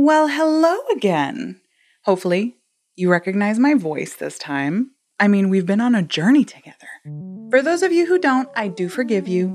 Well, hello again. Hopefully, you recognize my voice this time. I mean, we've been on a journey together. For those of you who don't, I do forgive you.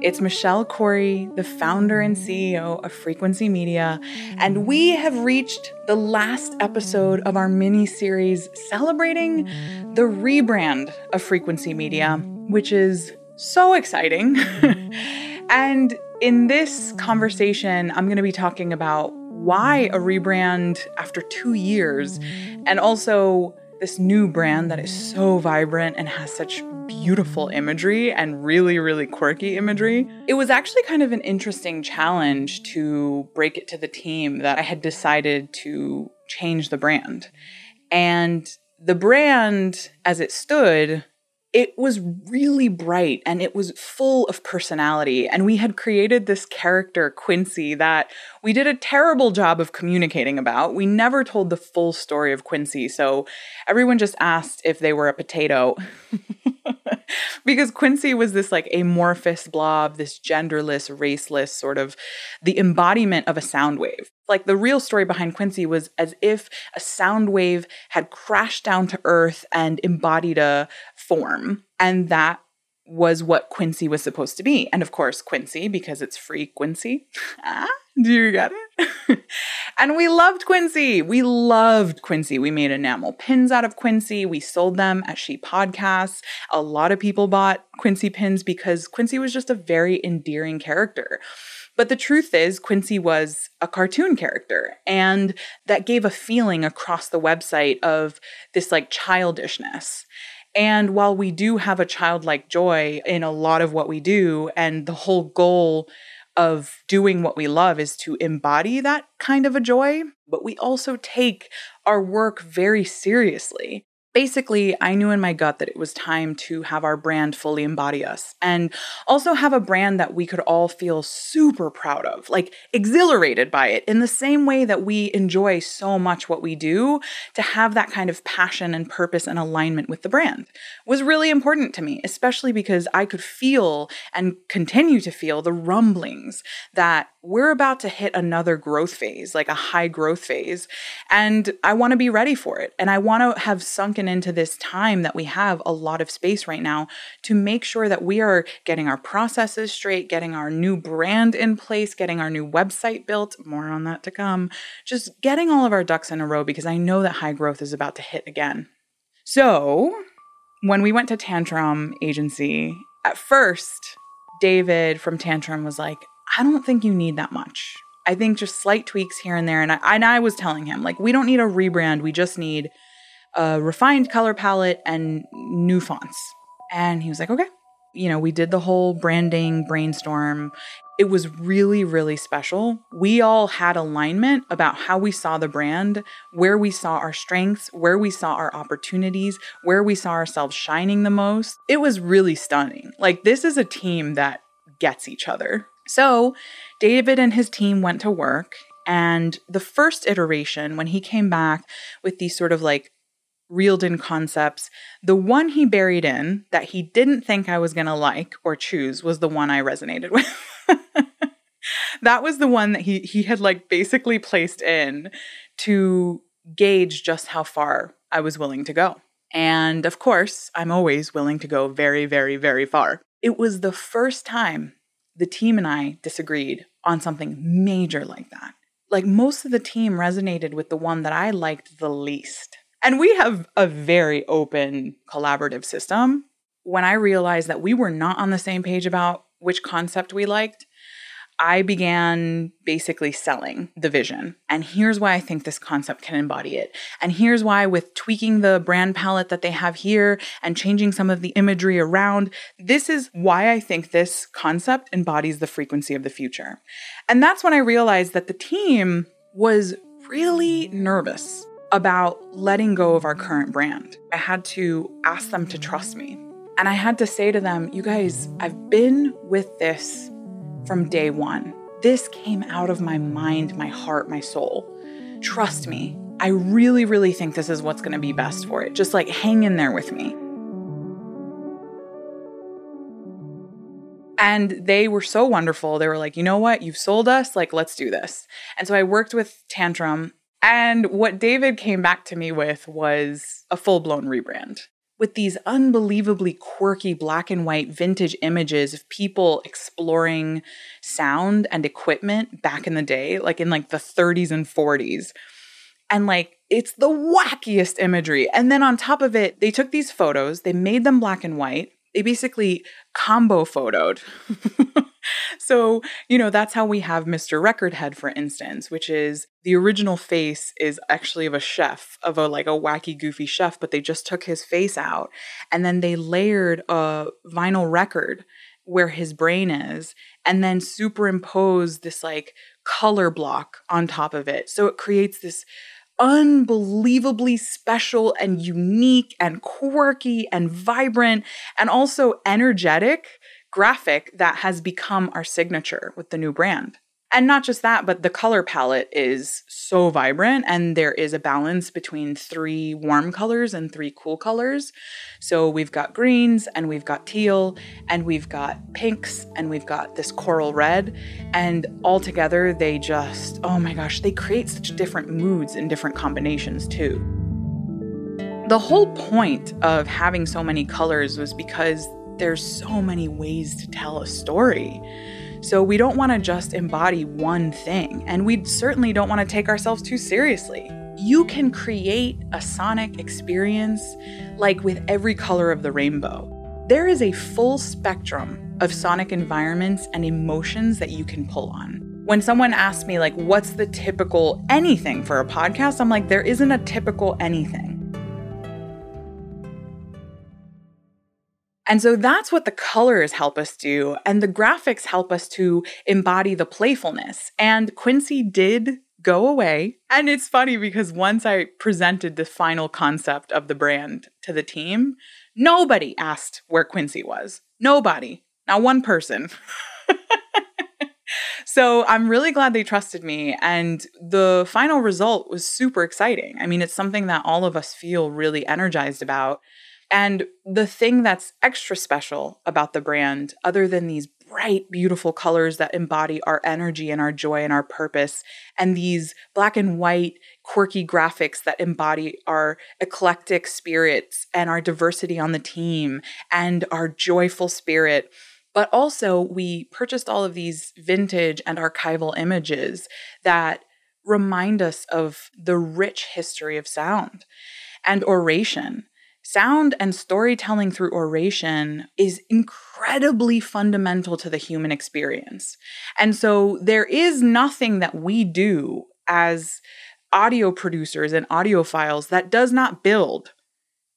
It's Michelle Khouri, the founder and CEO of Frequency Media, and we have reached the last episode of our mini series celebrating the rebrand of Frequency Media, which is so exciting. and in this conversation, I'm going to be talking about why a rebrand after two years, and also this new brand that is so vibrant and has such beautiful imagery and really, really quirky imagery. It was actually kind of an interesting challenge to break it to the team that I had decided to change the brand. And the brand, as it stood, it was really bright and it was full of personality. And we had created this character, Quincy, that we did a terrible job of communicating about. We never told the full story of Quincy. So everyone just asked if they were a potato. because Quincy was this like amorphous blob, this genderless, raceless sort of the embodiment of a sound wave. Like the real story behind Quincy was as if a sound wave had crashed down to earth and embodied a form. And that was what Quincy was supposed to be. And of course, Quincy, because it's frequency. ah, do you get it? and we loved Quincy. We loved Quincy. We made enamel pins out of Quincy. We sold them at She Podcasts. A lot of people bought Quincy pins because Quincy was just a very endearing character. But the truth is, Quincy was a cartoon character, and that gave a feeling across the website of this like childishness. And while we do have a childlike joy in a lot of what we do, and the whole goal of doing what we love is to embody that kind of a joy, but we also take our work very seriously basically, I knew in my gut that it was time to have our brand fully embody us and also have a brand that we could all feel super proud of, like exhilarated by it in the same way that we enjoy so much what we do. To have that kind of passion and purpose and alignment with the brand was really important to me, especially because I could feel and continue to feel the rumblings that we're about to hit another growth phase, like a high growth phase. And I want to be ready for it. And I want to have sunken into this time that we have a lot of space right now to make sure that we are getting our processes straight, getting our new brand in place, getting our new website built. More on that to come. Just getting all of our ducks in a row because I know that high growth is about to hit again. So, when we went to Tantrum Agency, at first, David from Tantrum was like, I don't think you need that much. I think just slight tweaks here and there. And I, and I was telling him, like, we don't need a rebrand. We just need a refined color palette and new fonts. And he was like, okay. You know, we did the whole branding brainstorm. It was really, really special. We all had alignment about how we saw the brand, where we saw our strengths, where we saw our opportunities, where we saw ourselves shining the most. It was really stunning. Like, this is a team that gets each other. So David and his team went to work. And the first iteration, when he came back with these sort of like reeled in concepts, the one he buried in that he didn't think I was going to like or choose was the one I resonated with. that was the one that he he had like basically placed in to gauge just how far I was willing to go. And of course, I'm always willing to go very very very far. It was the first time the team and I disagreed on something major like that. Like most of the team resonated with the one that I liked the least. And we have a very open collaborative system. When I realized that we were not on the same page about which concept we liked, I began basically selling the vision. And here's why I think this concept can embody it. And here's why, with tweaking the brand palette that they have here and changing some of the imagery around, this is why I think this concept embodies the frequency of the future. And that's when I realized that the team was really nervous about letting go of our current brand. I had to ask them to trust me. And I had to say to them, you guys, I've been with this from day one. This came out of my mind, my heart, my soul. Trust me, I really, really think this is what's going to be best for it. Just like hang in there with me. And they were so wonderful. They were like, you know what? You've sold us. Like, let's do this. And so I worked with Tantrum. And what David came back to me with was a full blown rebrand with these unbelievably quirky black and white vintage images of people exploring sound and equipment back in the day, like in like the 30s and 40s. And like it's the wackiest imagery. And then on top of it, they took these photos, they made them black and white. They basically combo photoed. so, you know, that's how we have Mr. Record Head, for instance, which is the original face is actually of a chef, of a like a wacky, goofy chef, but they just took his face out and then they layered a vinyl record where his brain is and then superimposed this like color block on top of it. So it creates this unbelievably special and unique and quirky and vibrant and also energetic graphic that has become our signature with the new brand. And not just that, but the color palette is so vibrant and there is a balance between three warm colors and three cool colors. So we've got greens and we've got teal and we've got pinks and we've got this coral red. And all together, they just, oh my gosh, they create such different moods and different combinations too. The whole point of having so many colors was because there's so many ways to tell a story. So we don't want to just embody one thing, and we certainly don't want to take ourselves too seriously. You can create a sonic experience like with every color of the rainbow. There is a full spectrum of sonic environments and emotions that you can pull on. When someone asks me, like, what's the typical anything for a podcast? I'm like, there isn't a typical anything. And so that's what the colors help us do. And the graphics help us to embody the playfulness. And Quincy did go away. And it's funny because once I presented the final concept of the brand to the team, nobody asked where Quincy was. Nobody. Not one person. so I'm really glad they trusted me. And the final result was super exciting. I mean, it's something that all of us feel really energized about. And the thing that's extra special about the brand, other than these bright, beautiful colors that embody our energy and our joy and our purpose, and these black and white, quirky graphics that embody our eclectic spirits and our diversity on the team and our joyful spirit. But also, we purchased all of these vintage and archival images that remind us of the rich history of sound and oration Sound and storytelling through oration is incredibly fundamental to the human experience. And so there is nothing that we do as audio producers and audiophiles that does not build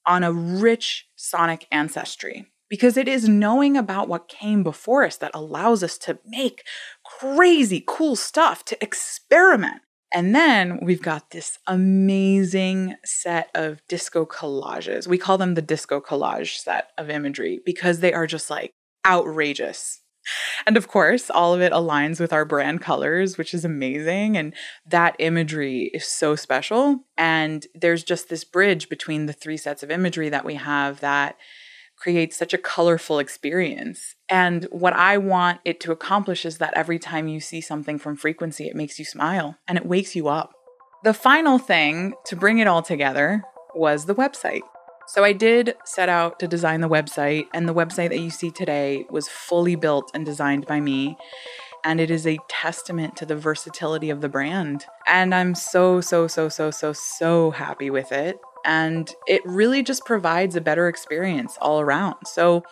on a rich sonic ancestry because it is knowing about what came before us that allows us to make crazy cool stuff, to experiment. And then we've got this amazing set of disco collages. We call them the disco collage set of imagery because they are just like outrageous. And of course, all of it aligns with our brand colors, which is amazing. And that imagery is so special. And there's just this bridge between the three sets of imagery that we have that creates such a colorful experience. And what I want it to accomplish is that every time you see something from frequency, it makes you smile and it wakes you up. The final thing to bring it all together was the website. So I did set out to design the website, and the website that you see today was fully built and designed by me. And it is a testament to the versatility of the brand. And I'm so, so, so, so, so, so happy with it and it really just provides a better experience all around. So,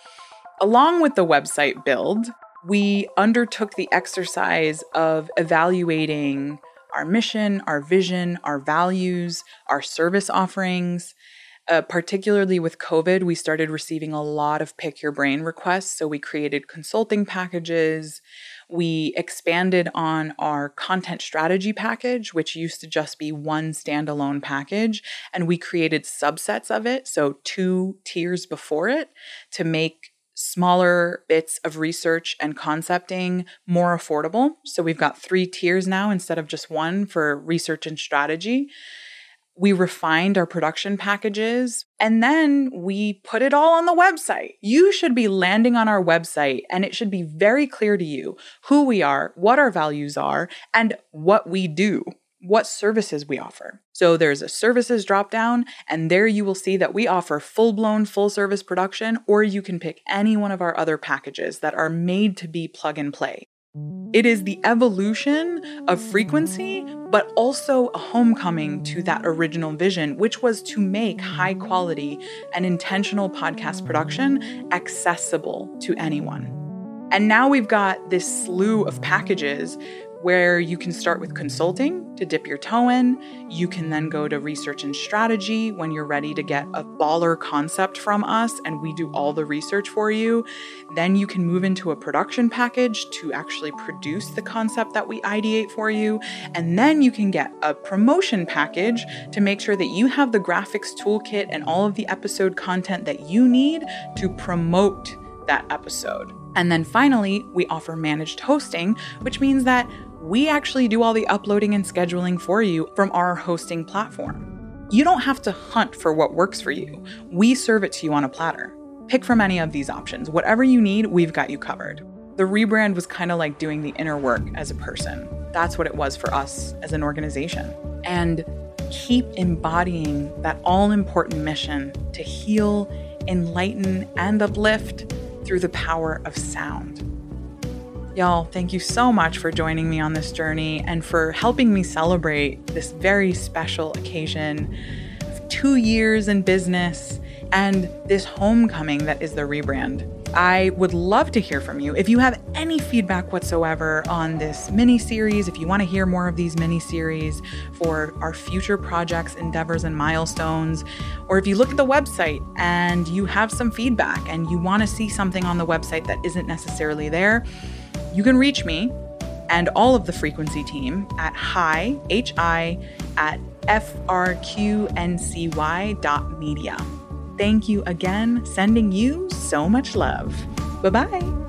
along with the website build, we undertook the exercise of evaluating our mission, our vision, our values, our service offerings. Uh, particularly with COVID, we started receiving a lot of pick your brain requests. So we created consulting packages. We expanded on our content strategy package, which used to just be one standalone package, and we created subsets of it, so two tiers before it, to make smaller bits of research and concepting more affordable. So we've got three tiers now instead of just one for research and strategy. We refined our production packages and then we put it all on the website. You should be landing on our website and it should be very clear to you who we are, what our values are, and what we do what services we offer. So there's a services drop down, and there you will see that we offer full blown full service production, or you can pick any one of our other packages that are made to be plug and play. It is the evolution of frequency, but also a homecoming to that original vision, which was to make high quality and intentional podcast production accessible to anyone. And now we've got this slew of packages where you can start with consulting to dip your toe in. You can then go to research and strategy when you're ready to get a baller concept from us and we do all the research for you. Then you can move into a production package to actually produce the concept that we ideate for you. And then you can get a promotion package to make sure that you have the graphics toolkit and all of the episode content that you need to promote that episode. And then finally, we offer managed hosting, which means that we actually do all the uploading and scheduling for you from our hosting platform. You don't have to hunt for what works for you. We serve it to you on a platter. Pick from any of these options. Whatever you need, we've got you covered. The rebrand was kind of like doing the inner work as a person. That's what it was for us as an organization. And keep embodying that all important mission to heal, enlighten, and uplift through the power of sound. Y'all, thank you so much for joining me on this journey and for helping me celebrate this very special occasion of two years in business and this homecoming that is the rebrand. I would love to hear from you. If you have any feedback whatsoever on this mini series, if you want to hear more of these mini series for our future projects, endeavors, and milestones, or if you look at the website and you have some feedback and you want to see something on the website that isn't necessarily there, you can reach me and all of the frequency team at hi, hi, at frqncy.media. Thank you again, sending you so much love. Bye bye.